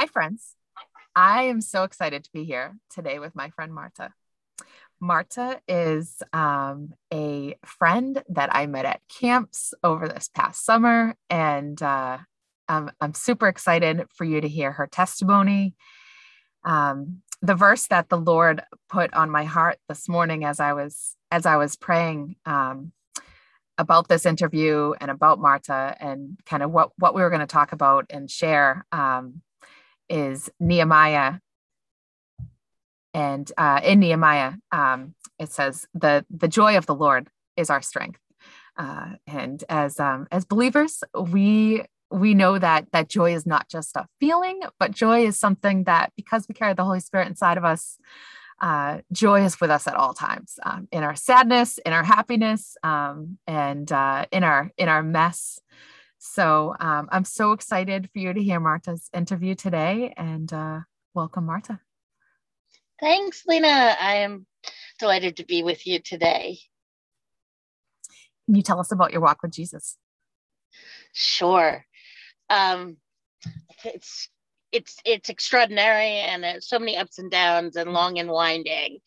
Hi, friends. I am so excited to be here today with my friend Marta. Marta is um, a friend that I met at camps over this past summer, and uh, I'm, I'm super excited for you to hear her testimony. Um, the verse that the Lord put on my heart this morning as I was as I was praying um, about this interview and about Marta and kind of what what we were going to talk about and share um, is Nehemiah. And uh, in Nehemiah, um, it says the the joy of the Lord is our strength. Uh, and as um, as believers, we we know that that joy is not just a feeling, but joy is something that because we carry the Holy Spirit inside of us, uh, joy is with us at all times um, in our sadness, in our happiness, um, and uh, in our in our mess. So um, I'm so excited for you to hear Marta's interview today, and uh, welcome, Marta. Thanks, Lena. I am delighted to be with you today. Can you tell us about your walk with Jesus? Sure um, it's it's it's extraordinary and it's so many ups and downs and long and winding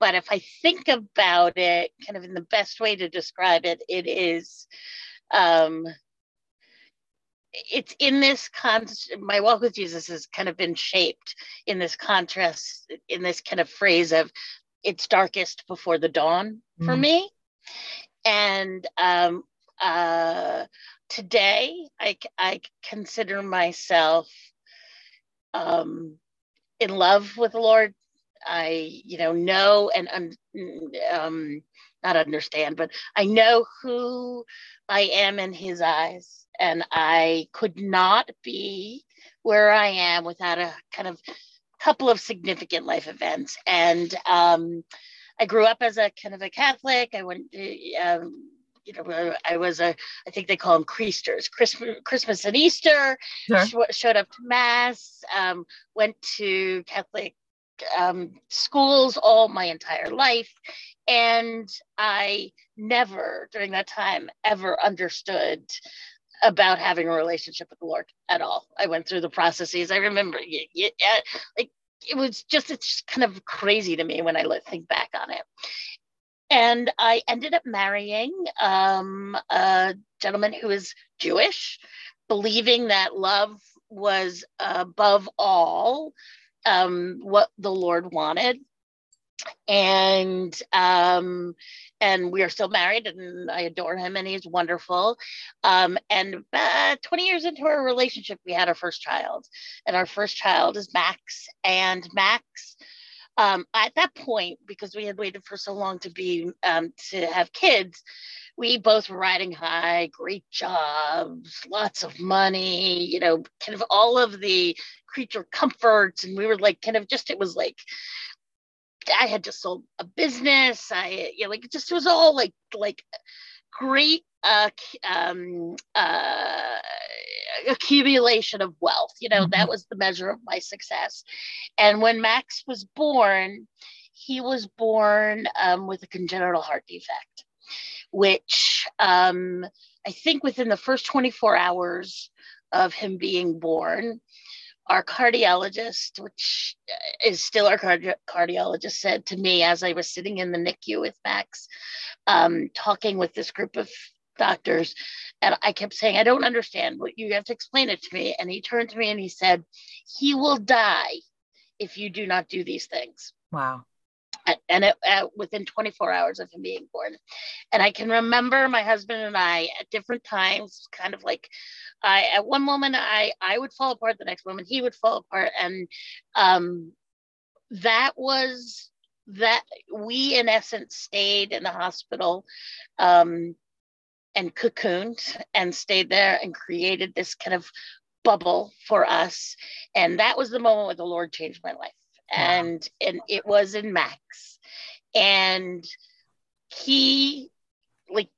but if i think about it kind of in the best way to describe it it is um it's in this con my walk with jesus has kind of been shaped in this contrast in this kind of phrase of it's darkest before the dawn mm. for me and um uh today I, I consider myself um, in love with the Lord. I, you know, know and um, not understand, but I know who I am in His eyes, and I could not be where I am without a kind of couple of significant life events. And um, I grew up as a kind of a Catholic. I went to um, you know, I was a, I think they call them creasters, Christmas, Christmas and Easter, sure. showed up to mass, um, went to Catholic um, schools all my entire life. And I never during that time ever understood about having a relationship with the Lord at all. I went through the processes. I remember, yeah, like it was just it's just kind of crazy to me when I think back on it. And I ended up marrying um, a gentleman who is Jewish, believing that love was above all um, what the Lord wanted. And um, and we are still married, and I adore him, and he's wonderful. Um, and uh, 20 years into our relationship, we had our first child, and our first child is Max. And Max um, at that point, because we had waited for so long to be um, to have kids, we both were riding high, great jobs, lots of money, you know, kind of all of the creature comforts, and we were like, kind of just it was like I had just sold a business. I you know, like it just was all like like great uh, um, uh, accumulation of wealth. You know, mm-hmm. that was the measure of my success. And when Max was born, he was born um, with a congenital heart defect, which um, I think within the first 24 hours of him being born, our cardiologist, which is still our cardi- cardiologist, said to me as I was sitting in the NICU with Max, um, talking with this group of doctors. And I kept saying, I don't understand, but you have to explain it to me. And he turned to me and he said, He will die if you do not do these things. Wow. And it, uh, within 24 hours of him being born. And I can remember my husband and I at different times, kind of like, I at one moment I I would fall apart, the next moment he would fall apart, and um, that was that we in essence stayed in the hospital um, and cocooned and stayed there and created this kind of bubble for us. And that was the moment where the Lord changed my life. And and it was in Max. And he like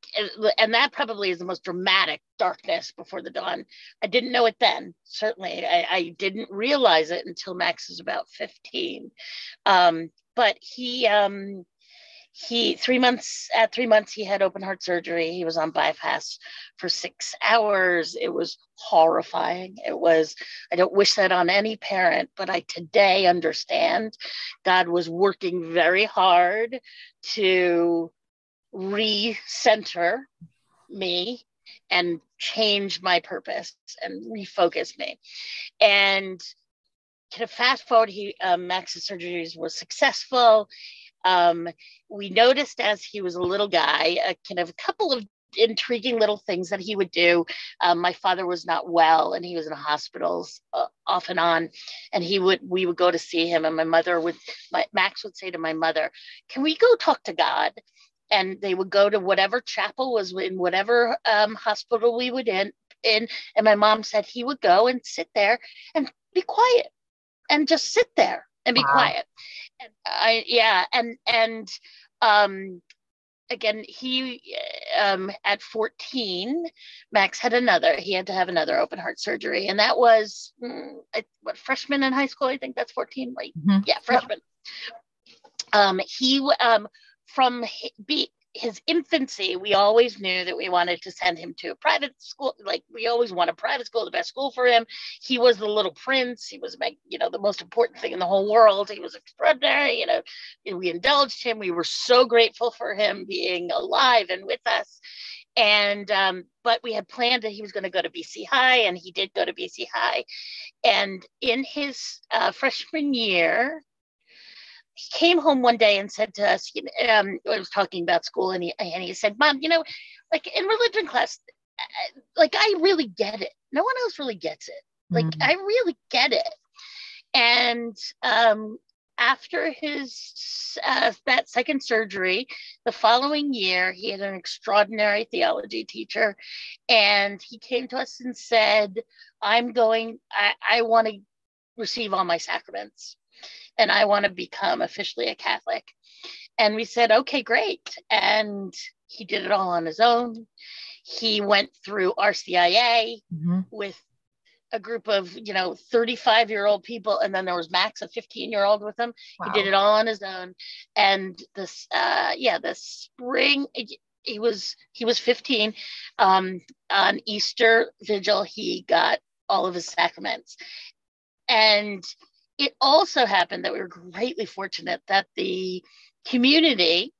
and that probably is the most dramatic darkness before the dawn. I didn't know it then certainly. I, I didn't realize it until max was about 15 um, but he um, he three months at three months he had open heart surgery. He was on bypass for six hours. It was horrifying. It was i don't wish that on any parent but i today understand god was working very hard to recenter me and change my purpose and refocus me. And to fast forward he um, max's surgeries was successful um, we noticed as he was a little guy, a kind of a couple of intriguing little things that he would do. Um, my father was not well and he was in hospitals uh, off and on. And he would, we would go to see him. And my mother would, my, Max would say to my mother, Can we go talk to God? And they would go to whatever chapel was in whatever um, hospital we would in, in. And my mom said he would go and sit there and be quiet and just sit there and be wow. quiet. And I yeah, and and um again he um at 14 max had another he had to have another open heart surgery and that was mm, what freshman in high school i think that's 14 right mm-hmm. yeah freshman yep. um he um from be his infancy, we always knew that we wanted to send him to a private school. Like we always want a private school, the best school for him. He was the little prince. He was, you know, the most important thing in the whole world. He was extraordinary. You know, we indulged him. We were so grateful for him being alive and with us. And um, but we had planned that he was going to go to BC High, and he did go to BC High. And in his uh, freshman year, he came home one day and said to us, you know, um, I was talking about school, and he, and he said, Mom, you know, like in religion class, uh, like I really get it. No one else really gets it. Like mm-hmm. I really get it. And um, after his uh, that second surgery, the following year, he had an extraordinary theology teacher, and he came to us and said, "I'm going. I, I want to receive all my sacraments." And I want to become officially a Catholic. And we said, okay, great. And he did it all on his own. He went through RCIA mm-hmm. with a group of, you know, 35 year old people. And then there was Max, a 15 year old with him. Wow. He did it all on his own. And this, uh, yeah, the spring, he was, he was 15. Um, on Easter vigil, he got all of his sacraments. And it also happened that we were greatly fortunate that the community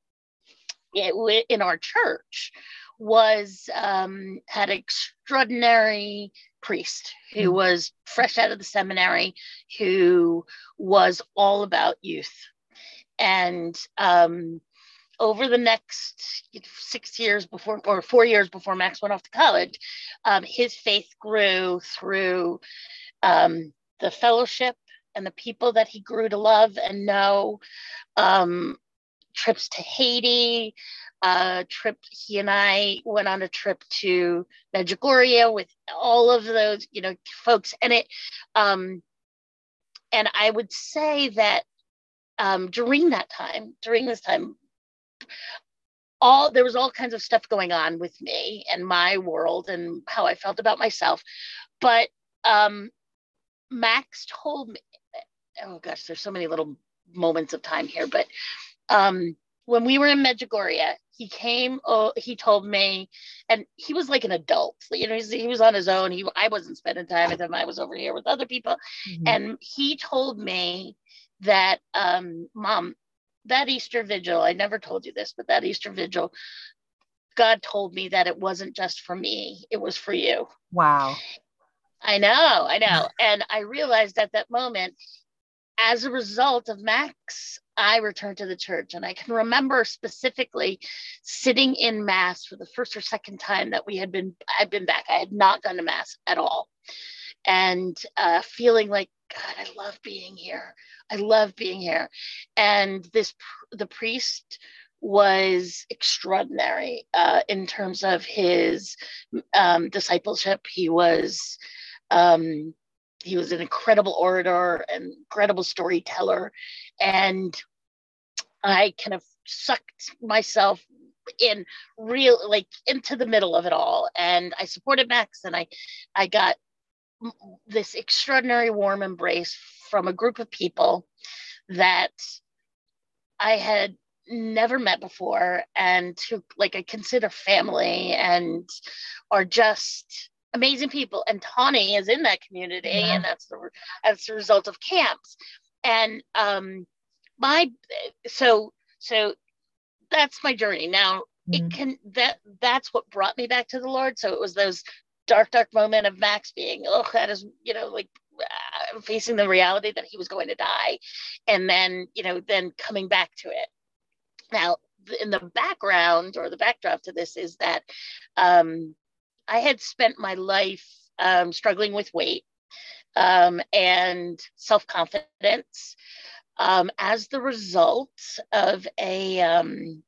in our church was um, had an extraordinary priest who mm. was fresh out of the seminary who was all about youth and um, over the next six years before or four years before max went off to college um, his faith grew through um, the fellowship and the people that he grew to love and know. Um, trips to Haiti, uh, trip. He and I went on a trip to Medjugorje with all of those, you know, folks, and it. Um, and I would say that um, during that time, during this time, all there was all kinds of stuff going on with me and my world and how I felt about myself, but um, Max told me oh gosh, there's so many little moments of time here, but um, when we were in Medjugorje, he came, oh, he told me, and he was like an adult, you know, he was on his own. He, I wasn't spending time with him. I was over here with other people. Mm-hmm. And he told me that, um, mom, that Easter vigil, I never told you this, but that Easter vigil, God told me that it wasn't just for me, it was for you. Wow. I know, I know. And I realized at that moment, as a result of Max, I returned to the church. And I can remember specifically sitting in Mass for the first or second time that we had been, I'd been back. I had not gone to Mass at all. And uh, feeling like, God, I love being here. I love being here. And this, the priest was extraordinary uh, in terms of his um, discipleship. He was, um, he was an incredible orator and incredible storyteller and i kind of sucked myself in real like into the middle of it all. And i supported max and i i got this extraordinary warm embrace from a group of people that i had never met before and who like I consider family and are just amazing people. And Tawny is in that community, yeah. and that's the that's the result of camps. And um, my so so that's my journey. Now mm-hmm. it can that that's what brought me back to the Lord. So it was those dark dark moment of Max being oh that is you know like uh, facing the reality that he was going to die, and then you know then coming back to it. Now in the background or the backdrop to this is that um, I had spent my life um, struggling with weight um, and self confidence um, as the result of a, um,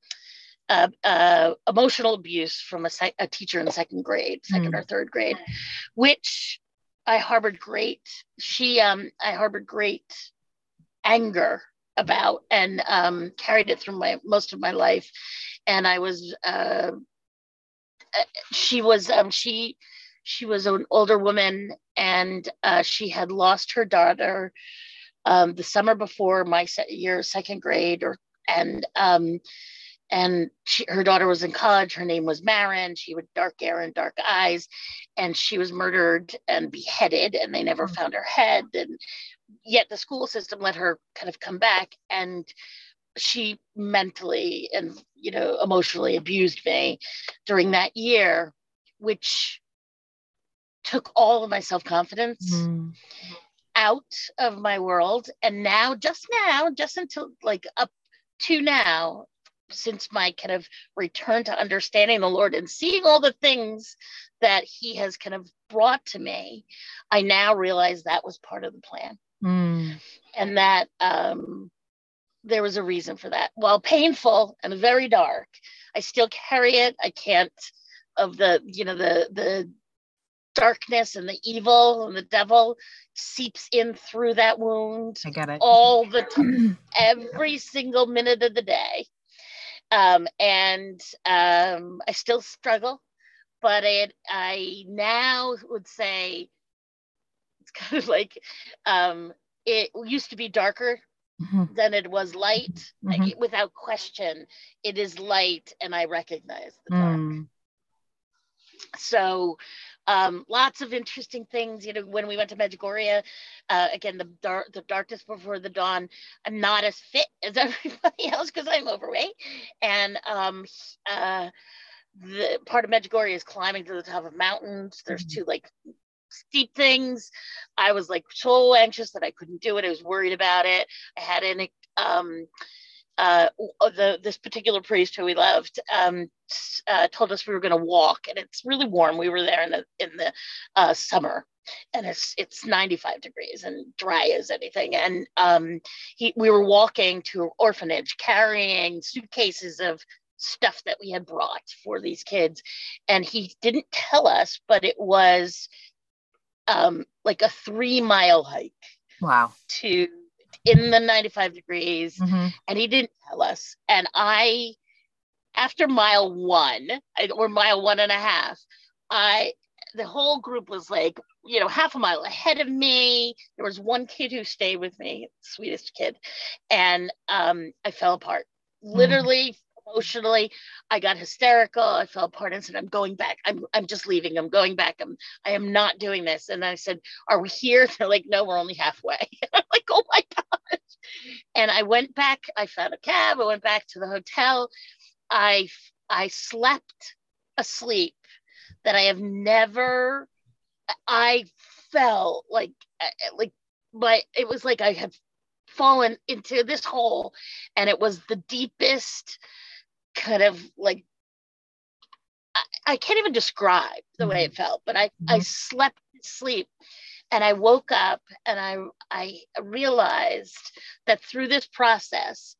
a, a, emotional abuse from a, sec- a, teacher in second grade, second mm. or third grade, which I harbored great. She, um, I harbored great anger about and um, carried it through my most of my life, and I was uh, she was um, she she was an older woman and uh, she had lost her daughter um, the summer before my se- year second grade or and um, and she, her daughter was in college her name was Marin she had dark hair and dark eyes and she was murdered and beheaded and they never mm. found her head and yet the school system let her kind of come back and she mentally and you know emotionally abused me during that year which took all of my self-confidence mm. out of my world and now just now just until like up to now since my kind of return to understanding the lord and seeing all the things that he has kind of brought to me i now realize that was part of the plan mm. and that um there was a reason for that. While painful and very dark, I still carry it. I can't of the you know the the darkness and the evil and the devil seeps in through that wound. I get it all the time, every single minute of the day. Um, and um, I still struggle, but it I now would say it's kind of like um, it used to be darker mm-hmm. than it was light. Mm-hmm. Like, without question, it is light, and I recognize the dark. Mm. So, um, lots of interesting things. You know, when we went to Medjugorje, uh, again, the dark, the darkness before the dawn. I'm not as fit as everybody else because I'm overweight, and um, uh, the part of Medjugorje is climbing to the top of mountains. There's mm-hmm. two like steep things. I was like so anxious that I couldn't do it. I was worried about it. I had an um uh the this particular priest who we loved um uh, told us we were going to walk and it's really warm. We were there in the in the uh, summer and it's it's 95 degrees and dry as anything and um he we were walking to an orphanage carrying suitcases of stuff that we had brought for these kids and he didn't tell us but it was um, like a three mile hike. Wow. To in the 95 degrees. Mm-hmm. And he didn't tell us. And I, after mile one or mile one and a half, I, the whole group was like, you know, half a mile ahead of me. There was one kid who stayed with me, sweetest kid. And um, I fell apart. Mm-hmm. Literally emotionally. I got hysterical. I fell apart and said, I'm going back. I'm, I'm just leaving. I'm going back. I'm, I am not doing this. And I said, Are we here? They're like, No, we're only halfway. I'm like, Oh my God. And I went back. I found a cab. I went back to the hotel. I, I slept asleep that I have never, I felt like, eh, eh, like, but it was like I had fallen into this hole and it was the deepest kind of like I, I can't even describe the mm-hmm. way it felt, but I, mm-hmm. I slept sleep and I woke up and I I realized that through this process,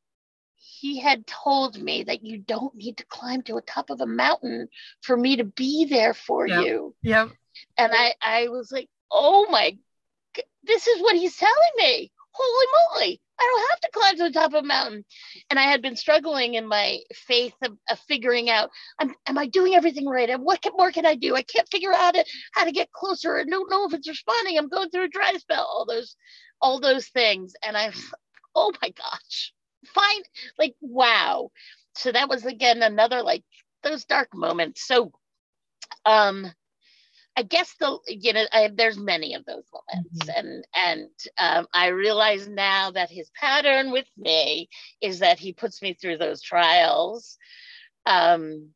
he had told me that you don't need to climb to a top of a mountain for me to be there for yep. you. Yep. And I I was like, oh my, this is what he's telling me. Holy moly! I don't have to climb to the top of a mountain. And I had been struggling in my faith of, of figuring out, am, I doing everything right? And what can, more can I do? I can't figure out how to, how to get closer. I don't know if it's responding. I'm going through a dry spell, all those, all those things. And I'm, oh my gosh, fine like wow so that was again another like those dark moments so um I guess the you know I, there's many of those moments, mm-hmm. and and um, I realize now that his pattern with me is that he puts me through those trials, um,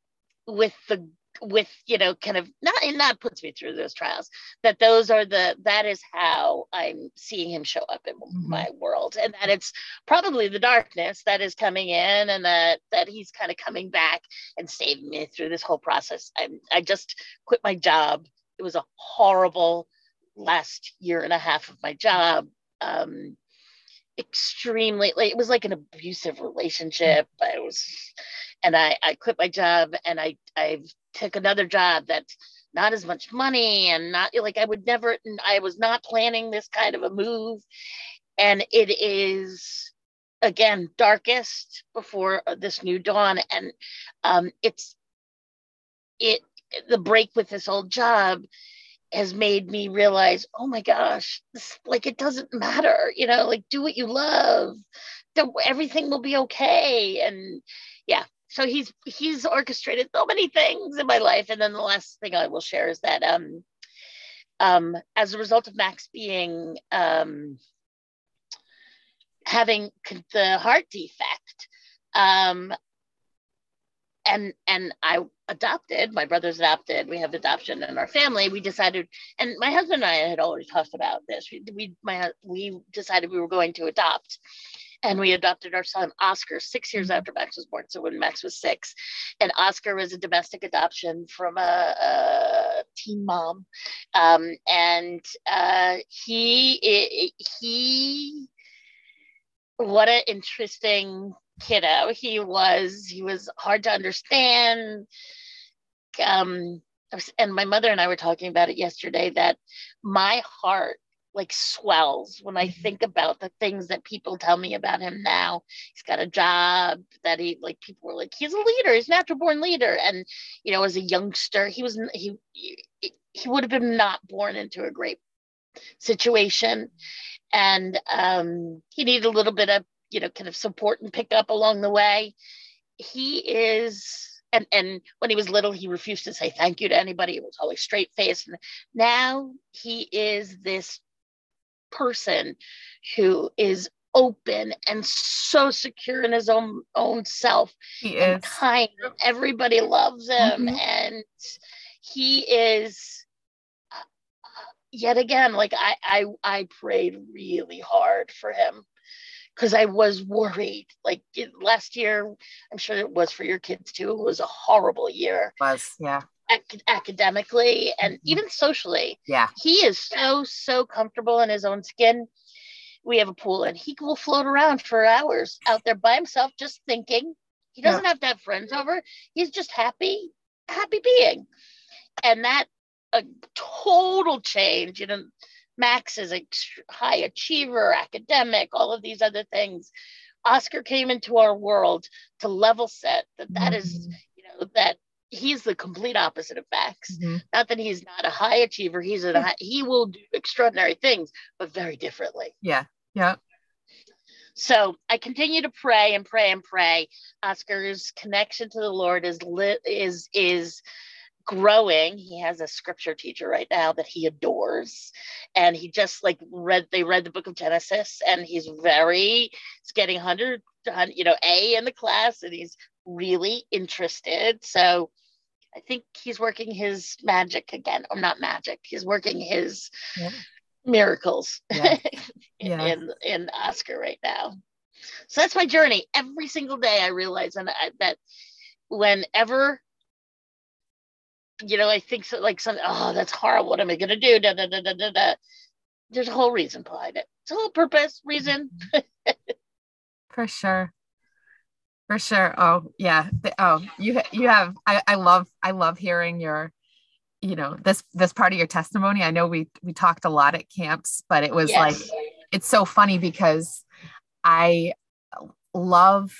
with the with you know kind of not and not puts me through those trials that those are the that is how i'm seeing him show up in mm-hmm. my world and that it's probably the darkness that is coming in and that that he's kind of coming back and saving me through this whole process i i just quit my job it was a horrible last year and a half of my job. Um, extremely like it was like an abusive relationship. I was and I, I quit my job and I I took another job that's not as much money and not like I would never I was not planning this kind of a move. And it is again darkest before this new dawn. And um it's it the break with this old job has made me realize, oh my gosh, this, like it doesn't matter, you know, like do what you love, everything will be okay. And yeah, so he's he's orchestrated so many things in my life. And then the last thing I will share is that um, um, as a result of Max being um, having the heart defect, um, and and I adopted. My brother's adopted. We have adoption in our family. We decided, and my husband and I had already talked about this. We we my we decided we were going to adopt, and we adopted our son Oscar six years mm-hmm. after Max was born. So when Max was six, and Oscar was a domestic adoption from a, a teen mom, um, and uh, he he what an interesting kiddo. He was he was hard to understand. Um and my mother and i were talking about it yesterday that my heart like swells when i mm-hmm. think about the things that people tell me about him now. He's got a job that he like people were like he's a leader. He's a natural born leader. And you know as a youngster he was he he would have been not born into a great situation. And um, he needed a little bit of you know kind of support and pick up along the way. He is and and when he was little he refused to say thank you to anybody. It was always straight faced and now he is this person who is open and so secure in his own own self he and is. kind. Everybody loves him. Mm-hmm. and he is yet again like I, I i prayed really hard for him because I was worried. Like last year, I'm sure it was for your kids too. It was a horrible year. It was yeah. Ac- academically and mm-hmm. even socially. Yeah. He is so so comfortable in his own skin. We have a pool and he will float around for hours out there by himself, just thinking. He doesn't yeah. have to have friends over. He's just happy, happy being. And that a total change, you know, Max is a high achiever, academic, all of these other things. Oscar came into our world to level set that that mm-hmm. is, you know, that he's the complete opposite of Max. Mm-hmm. Not that he's not a high achiever. He's a high, he will do extraordinary things, but very differently. Yeah. Yeah. So I continue to pray and pray and pray. Oscar's connection to the Lord is lit is is growing he has a scripture teacher right now that he adores and he just like read they read the book of genesis and he's very he's getting 100 you know a in the class and he's really interested so i think he's working his magic again or not magic he's working his yeah. miracles yeah. in, yeah. in in oscar right now so that's my journey every single day i realize and I, that whenever you know, I think so, like some, oh, that's horrible. What am I going to do? Da, da, da, da, da, da. There's a whole reason behind it. It's a whole purpose, mm-hmm. reason. For sure. For sure. Oh, yeah. Oh, you you have. I I love I love hearing your, you know, this this part of your testimony. I know we we talked a lot at camps, but it was yes. like it's so funny because I love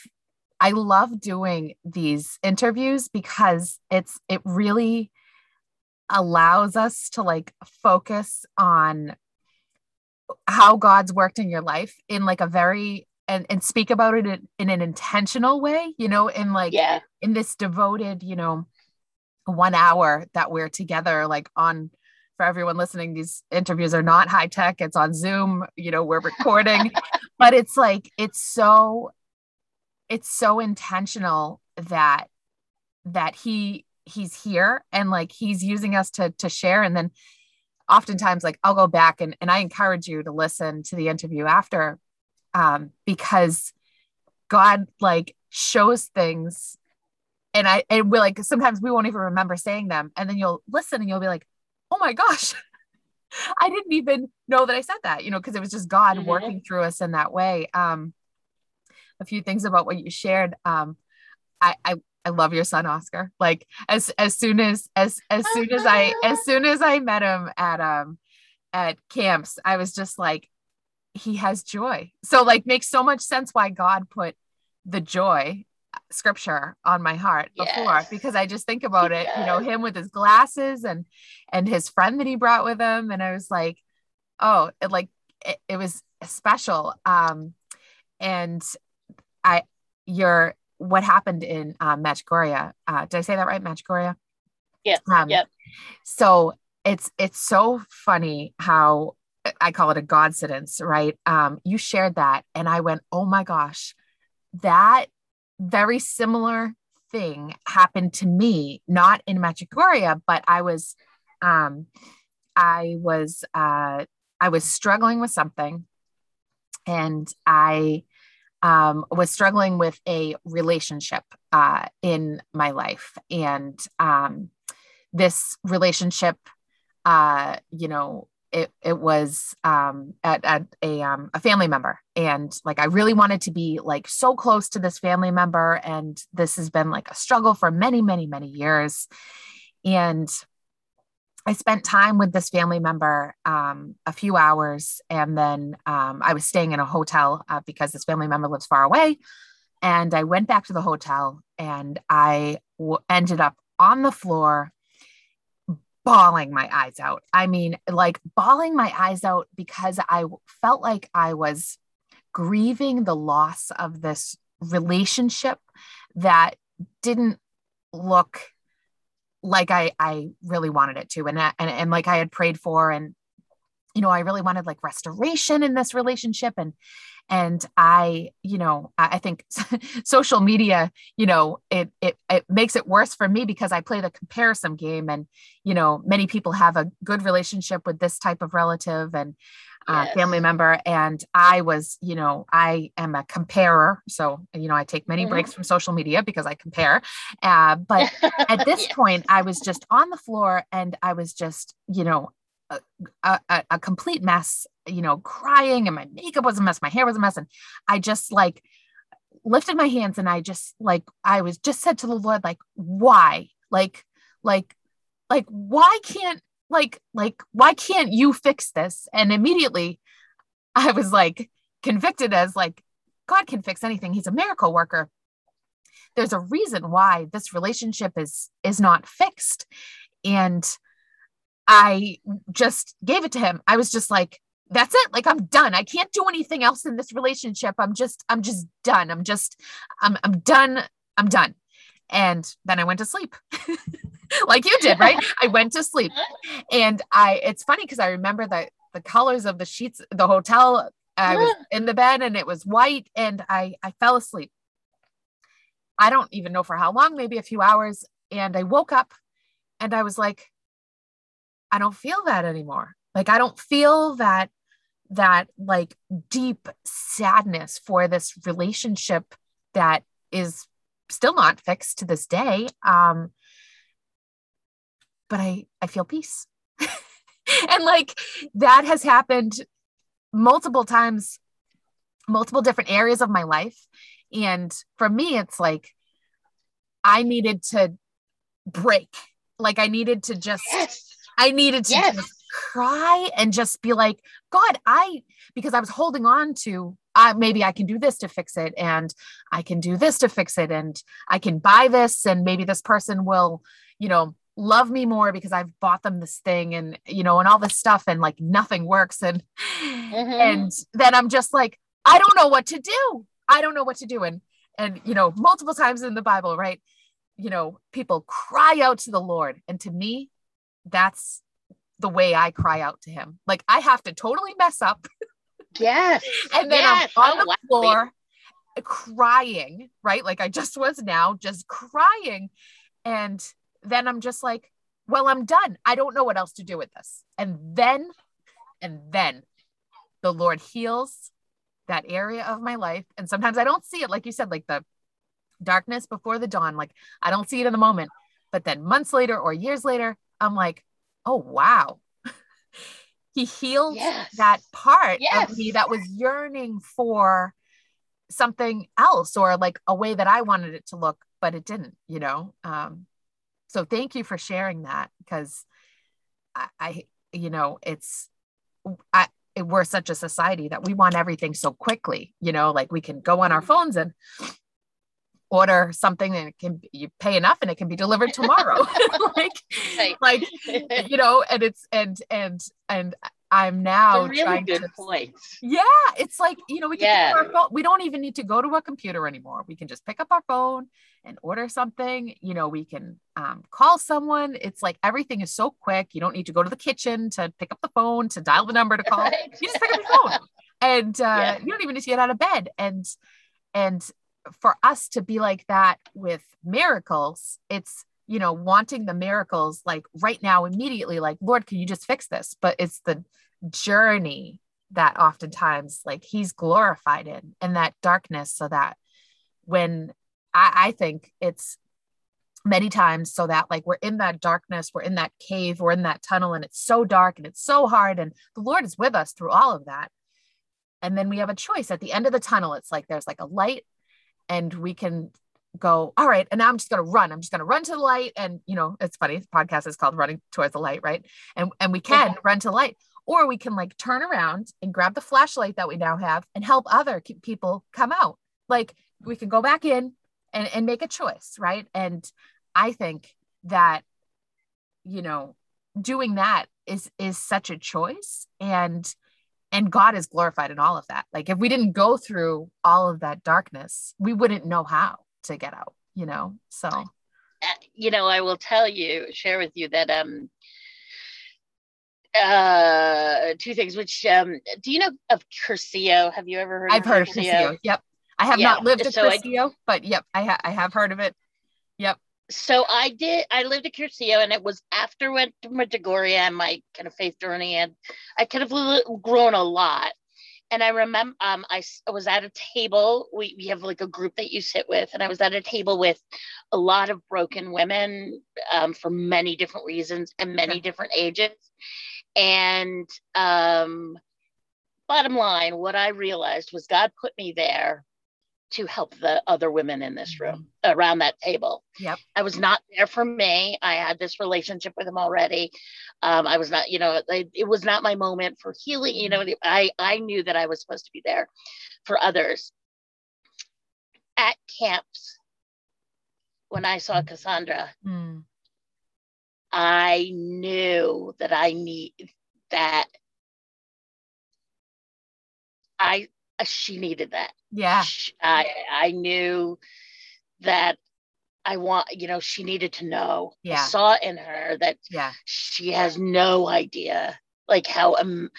I love doing these interviews because it's it really allows us to like focus on how God's worked in your life in like a very and and speak about it in, in an intentional way you know in like yeah. in this devoted you know one hour that we're together like on for everyone listening these interviews are not high tech it's on zoom you know we're recording. But it's like it's so it's so intentional that that he he's here and like he's using us to to share. And then oftentimes like I'll go back and, and I encourage you to listen to the interview after um, because God like shows things and I and we're like sometimes we won't even remember saying them. And then you'll listen and you'll be like oh my gosh I didn't even know that I said that you know because it was just God mm-hmm. working through us in that way. Um a few things about what you shared um I, I I love your son Oscar. Like as as soon as as as soon as I as soon as I met him at um at camps, I was just like he has joy. So like makes so much sense why God put the joy scripture on my heart before yes. because I just think about it, you know, him with his glasses and and his friend that he brought with him and I was like, oh, it like it, it was special. Um and I you're what happened in uh, Medjugorje. Uh, did I say that right? Medjugorje. Yeah. Um, yep. So it's it's so funny how I call it a godsidence, right? Um, you shared that, and I went, "Oh my gosh, that very similar thing happened to me, not in Medjugorje, but I was, um, I was, uh, I was struggling with something, and I um, was struggling with a relationship uh, in my life. And um, this relationship, uh, you know, it, it was um, at, at a, um, a family member. And like, I really wanted to be like so close to this family member. And this has been like a struggle for many, many, many years. And I spent time with this family member um, a few hours, and then um, I was staying in a hotel uh, because this family member lives far away. And I went back to the hotel, and I w- ended up on the floor, bawling my eyes out. I mean, like bawling my eyes out because I felt like I was grieving the loss of this relationship that didn't look like I I really wanted it to and and and like I had prayed for and you know I really wanted like restoration in this relationship and and I you know I, I think social media you know it it it makes it worse for me because I play the comparison game and you know many people have a good relationship with this type of relative and uh, yes. family member and i was you know i am a comparer so you know i take many mm-hmm. breaks from social media because i compare uh, but at this yeah. point i was just on the floor and i was just you know a, a, a complete mess you know crying and my makeup was a mess my hair was a mess and i just like lifted my hands and i just like i was just said to the lord like why like like like why can't like like why can't you fix this? And immediately i was like convicted as like god can fix anything. He's a miracle worker. There's a reason why this relationship is is not fixed. And i just gave it to him. I was just like that's it. Like i'm done. I can't do anything else in this relationship. I'm just i'm just done. I'm just i'm, I'm done. I'm done. And then i went to sleep like you did, right? I went to sleep. And I it's funny because I remember that the colors of the sheets, the hotel, I was in the bed and it was white and I I fell asleep. I don't even know for how long, maybe a few hours. And I woke up and I was like, I don't feel that anymore. Like I don't feel that that like deep sadness for this relationship that is still not fixed to this day. Um, but I I feel peace. and like that has happened multiple times multiple different areas of my life and for me it's like I needed to break. Like I needed to just yes. I needed to yes. just cry and just be like, God, I because I was holding on to uh, maybe I can do this to fix it, and I can do this to fix it, and I can buy this, and maybe this person will, you know, love me more because I've bought them this thing and you know and all this stuff and like nothing works and mm-hmm. and then I'm just like I don't know what to do. I don't know what to do. And and you know, multiple times in the Bible, right? You know, people cry out to the Lord. And to me, that's the way I cry out to him. Like I have to totally mess up. Yes. and then yes. I'm on oh, the floor crying, right? Like I just was now, just crying. And then I'm just like, well, I'm done. I don't know what else to do with this. And then, and then the Lord heals that area of my life. And sometimes I don't see it, like you said, like the darkness before the dawn. Like I don't see it in the moment. But then months later or years later, I'm like, oh, wow. he healed yes. that part yes. of me that was yearning for something else or like a way that I wanted it to look, but it didn't, you know? Um, so thank you for sharing that because I, I you know, it's, I, we're such a society that we want everything so quickly, you know, like we can go on our phones and order something and it can you pay enough and it can be delivered tomorrow like right. like you know and it's and and and I'm now really trying good to, points. Yeah, it's like you know we can yeah. our phone. We don't even need to go to a computer anymore. We can just pick up our phone and order something. You know, we can um, call someone. It's like everything is so quick. You don't need to go to the kitchen to pick up the phone to dial the number to call. Right. You just pick up your phone, and uh, yeah. you don't even need to get out of bed. And and for us to be like that with miracles, it's you know wanting the miracles like right now immediately like lord can you just fix this? But it's the journey that oftentimes like he's glorified in in that darkness so that when I, I think it's many times so that like we're in that darkness we're in that cave we're in that tunnel and it's so dark and it's so hard and the lord is with us through all of that. And then we have a choice. At the end of the tunnel it's like there's like a light and we can go, all right, and now I'm just going to run. I'm just going to run to the light. And, you know, it's funny, the podcast is called Running Towards the Light, right? And, and we can yeah. run to the light, or we can like turn around and grab the flashlight that we now have and help other people come out. Like we can go back in and, and make a choice, right? And I think that, you know, doing that is is such a choice and and God is glorified in all of that. Like if we didn't go through all of that darkness, we wouldn't know how to get out, you know? So, uh, you know, I will tell you, share with you that, um, uh, two things, which, um, do you know of Cursillo Have you ever heard I've of heard Cursillo? of Cursillo. Yep. I have yeah. not lived at so Cursillo, I, but yep, I, ha- I have heard of it. Yep. So I did, I lived at Cursillo and it was after I went to Medjugorje and my kind of faith journey and I kind of grown a lot and I remember um, I, I, was at a table. We, we have like a group that you sit with, and I was at a table with a lot of broken women um, for many different reasons and many different ages. And um, bottom line, what I realized was God put me there to help the other women in this room mm-hmm. around that table. Yep. I was not there for me. I had this relationship with him already. Um, I was not, you know, it was not my moment for healing. You know, mm-hmm. I I knew that I was supposed to be there for others. At camps, when I saw mm-hmm. Cassandra, mm. I knew that I need that I she needed that. Yeah. I I knew that I want, you know, she needed to know. Yeah. I saw in her that yeah. she has no idea like how um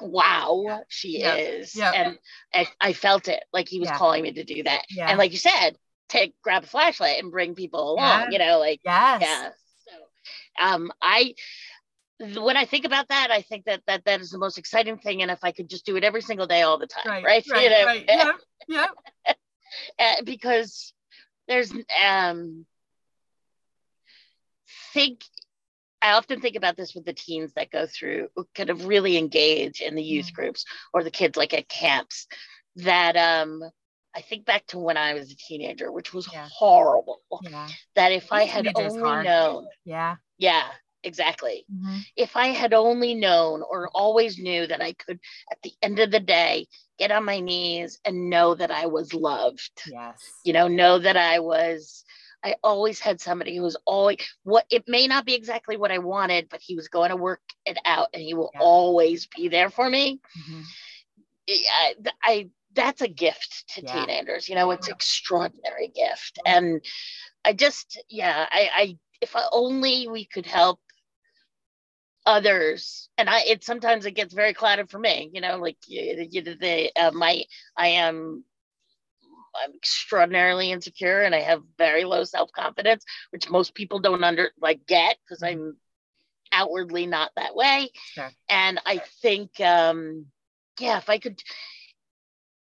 wow yeah. she yeah. is. Yeah. And I, I, felt it like he was calling me to do that. Yeah. And like you said, take grab a flashlight and bring people along, you know, like yes. yeah. So um I when I think about that, I think that that that is the most exciting thing, and if I could just do it every single day, all the time, right? Right. right, you know? right. Yeah. Yeah. uh, because there's um think I often think about this with the teens that go through kind of really engage in the youth mm. groups or the kids like at camps that um I think back to when I was a teenager, which was yeah. horrible. Yeah. That if I had only known, yeah, yeah, exactly. Mm-hmm. If I had only known or always knew that I could, at the end of the day, get on my knees and know that I was loved. Yes. You know, know that I was. I always had somebody who was always what it may not be exactly what I wanted, but he was going to work it out and he will yeah. always be there for me. Mm-hmm. I, I that's a gift to Yeah. teenagers you know it's extraordinary gift and i just yeah i i if only we could help others. And i it sometimes it gets very clouded for me you know like you, you the uh, my i am i'm extraordinarily insecure and i have very low self-confidence which most people don't under like get because i'm outwardly not that way. Sure. and i think um yeah if i could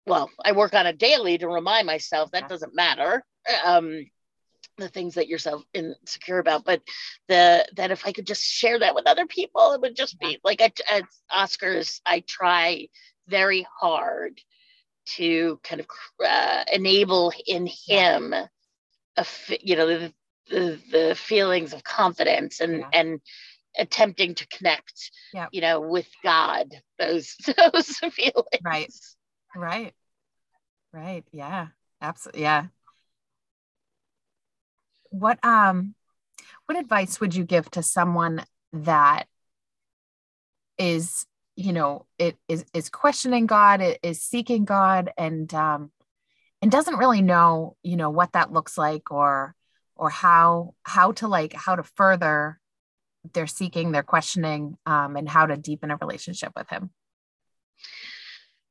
well i work on it daily to remind myself that doesn't matter. Um the things that you're so insecure about but the that if i could just share that with other people it would just be like at, at oscars i try very hard to kind of uh, enable in him a f- you know the, the the feelings of confidence and Yeah. and attempting to connect Yeah. you know with god those those feelings Right. Right. Right. Yeah. Absolutely. Yeah. What um what advice would you give to someone that is, you know, it is is questioning God, it is seeking God and um and doesn't really know, you know, what that looks like or or how how to like how to further their seeking, their questioning um and how to deepen a relationship with him.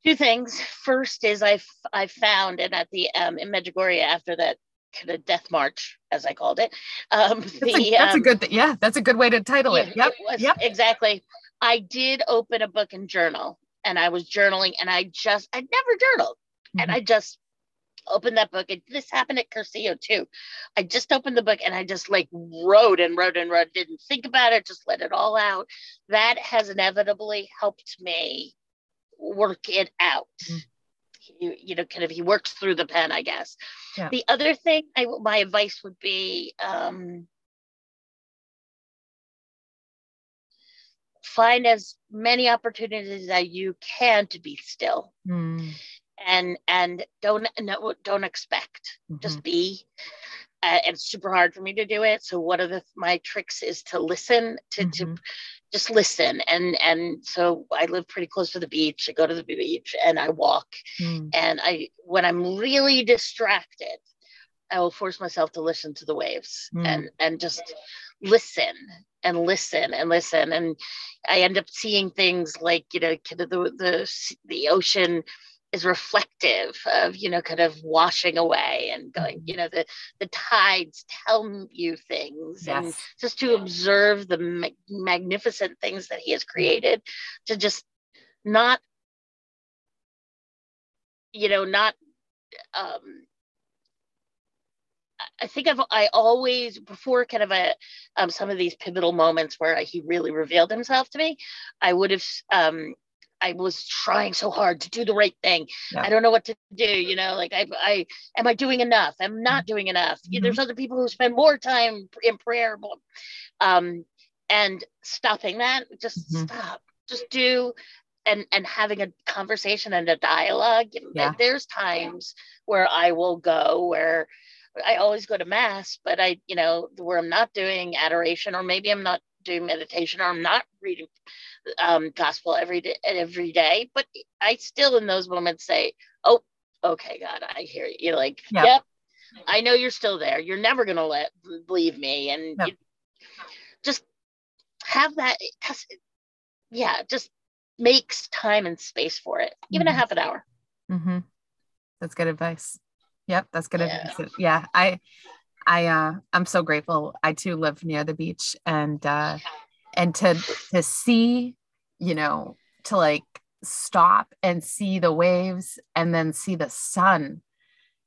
two things first is i've i found and at the um in medjugorje after that kind of death march as i called it um That's, the a, that's a um, good th- yeah, that's a good way to title it. Yep. was, yep. exactly. I did open a book and journal, and I was journaling, and I just I'd never journaled, and Mhm. I just opened that book. And this happened at Cursillo too. I just opened the book and I just like wrote and wrote and wrote. Didn't think about it, just let it all out. That has inevitably helped me work it out. Mm. You, you know, kind of he works through the pen, I guess. Yeah. The other thing, I my advice would be. um find as many opportunities as you can to be still Mm, and and don't no, don't expect mhm. just be uh, and it's super hard for me to do it. So one of the my tricks is to listen to, to Mhm. just listen. And and so i live pretty close to the beach. I go to the beach and i walk. Mm, and i when i'm really distracted i will force myself to listen to the waves Mm. and and just listen and listen and listen. And i end up seeing things like you know kind of the the, the ocean is reflective of you know kind of washing away and going Mhm. you know the the tides tell you things and just to observe the ma- magnificent things that he has created to just not you know not um I- I think I've I always before kind of a um, some of these pivotal moments where he really revealed himself to me, I would have um I was trying so hard to do the right thing. Yeah. I don't know what to do, you know, like I I am I doing enough? I'm not doing enough. Mhm. There's other people who spend more time in prayer. Um and stopping that, just Mhm. stop. Just do and and having a conversation and a dialogue. Yeah. There's times where I will go where I always go to mass, but I, you know, where I'm not doing adoration, or maybe I'm not doing meditation, or I'm not reading um, gospel every day, every day. But I still, in those moments, say, "Oh, okay, God, I hear you." You're like, Yep. "Yep, I know you're still there. You're never gonna let leave me," and Yep. just have that. yeah, just makes time and space for it, even a Mhm. half an hour. Mm-hmm. That's good advice. Yep, that's good Yeah. advice. Yeah, I, I, uh, I'm so grateful. I too live near the beach, and uh, and to to see, you know, to like stop and see the waves, and then see the sun.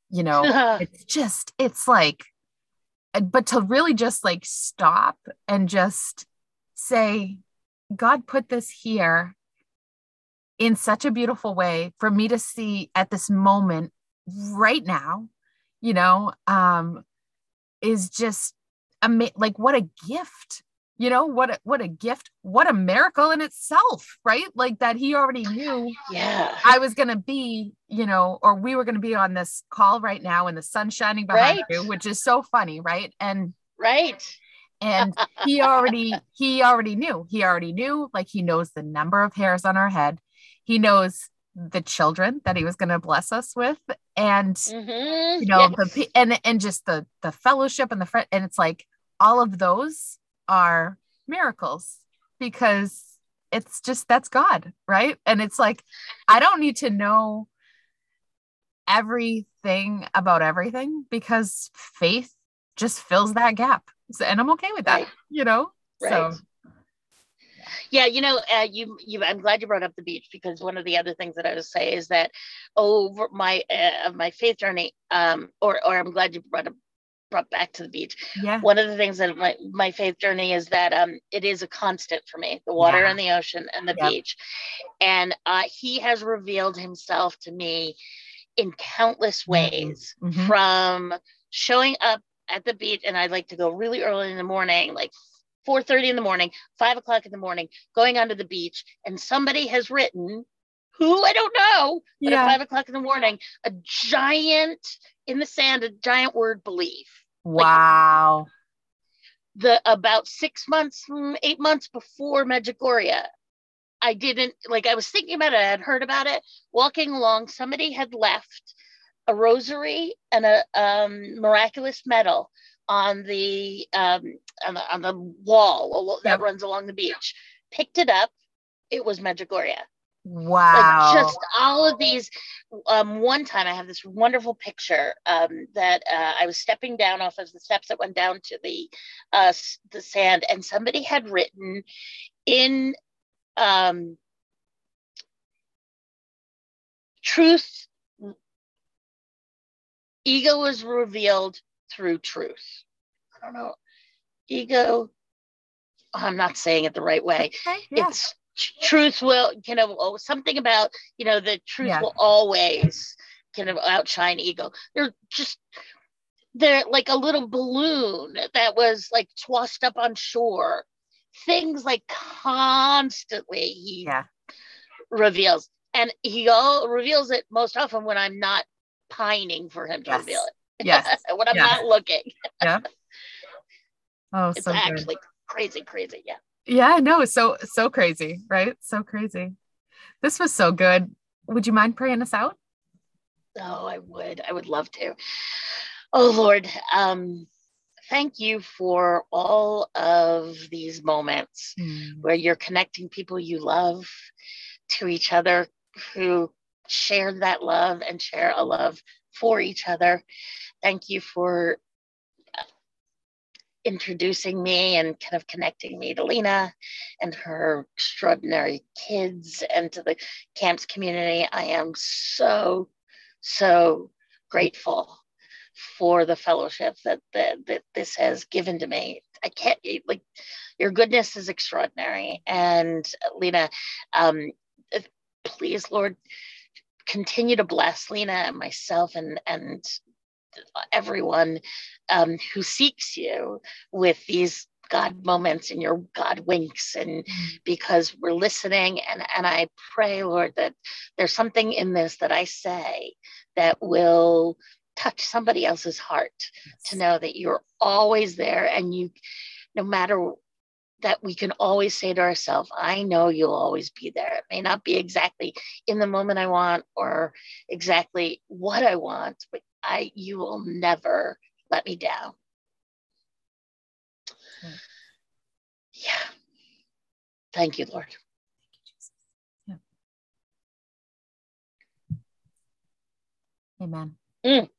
You know, it's just, it's like, but to really just like stop and just say, God put this here in such a beautiful way for me to see at this moment right now, you know, um, is just ama- like what a gift, you know, what a, what a gift, what a miracle in itself, right? Like that he already oh, knew yeah, I was going to be, you know, or we were going to be on this call right now and the sun shining behind Right. you, which is so funny, right? And right. and he already he already knew he already knew like he knows the number of hairs on our head he knows the children that he was going to bless us with and Mhm. you know Yes. the and and just the the fellowship and the friend and it's like all of those are miracles because it's just that's god right and it's like i don't need to know everything about everything because faith just fills that gap and i'm okay with that Right. you know Right. so Yeah, you know, uh, you you. I'm glad you brought up the beach because one of the other things that I would say is that over my uh, of my faith journey, um, or or I'm glad you brought up brought back to the beach. yeah One of the things that my my faith journey is that um, it is a constant for me: the water Yeah. and the ocean and the beach, and uh, he has revealed himself to me in countless ways Mhm. from showing up at the beach and I like to go really early in the morning, like 4:30 in the morning, five o'clock in the morning, going onto the beach, and somebody has written, who I don't know, but at five o'clock in the morning, a giant in the sand, a giant word believe. wow. The about six months, mm, eight months before Medjugorje, I didn't like I was thinking about it, I had heard about it, walking along, somebody had left a rosary and a um, miraculous medal on the um, on the on the wall that Yep. runs along the beach. Picked it up. It was Medjugorje. wow Like just all of these. Um, one time I have this wonderful picture um, that uh, I was stepping down off of the steps that went down to the uh, the sand, and somebody had written in um, truth. Ego was revealed through truth. I don't know. Ego. I'm not saying it the right way okay, yeah it's tr- truth will you know oh, something about you know the truth Yeah. will always kind of outshine ego they're just they're like a little balloon that was like tossed up on shore things like constantly he yeah reveals and he all reveals it most often when i'm not pining for him to Yes. reveal it yes when i'm not looking yeah. oh it's so good. actually crazy crazy yeah Yeah, no, so so crazy, right? So crazy. This was so good. Would you mind praying us out? Oh, I would. I would love to. Oh, Lord, um, thank you for all of these moments where you're connecting people you love to each other who share that love and share a love for each other. Thank you for introducing me and kind of connecting me to Lena and her extraordinary kids and to the camps community. I am so, so grateful for the fellowship that, that, that this has given to me. I can't like your goodness is extraordinary. And Lena, um, please, Lord, continue to bless Lena and myself and and everyone um, who seeks you with these God moments and your God winks, and because we're listening. And and I pray, Lord, that there's something in this that I say that will touch somebody else's heart to know that you're always there and you no matter that we can always say to ourselves i know you'll always be there it may not be exactly in the moment i want or exactly what i want but i you will never let me down Right. yeah thank you lord Yeah. Amen. Mm.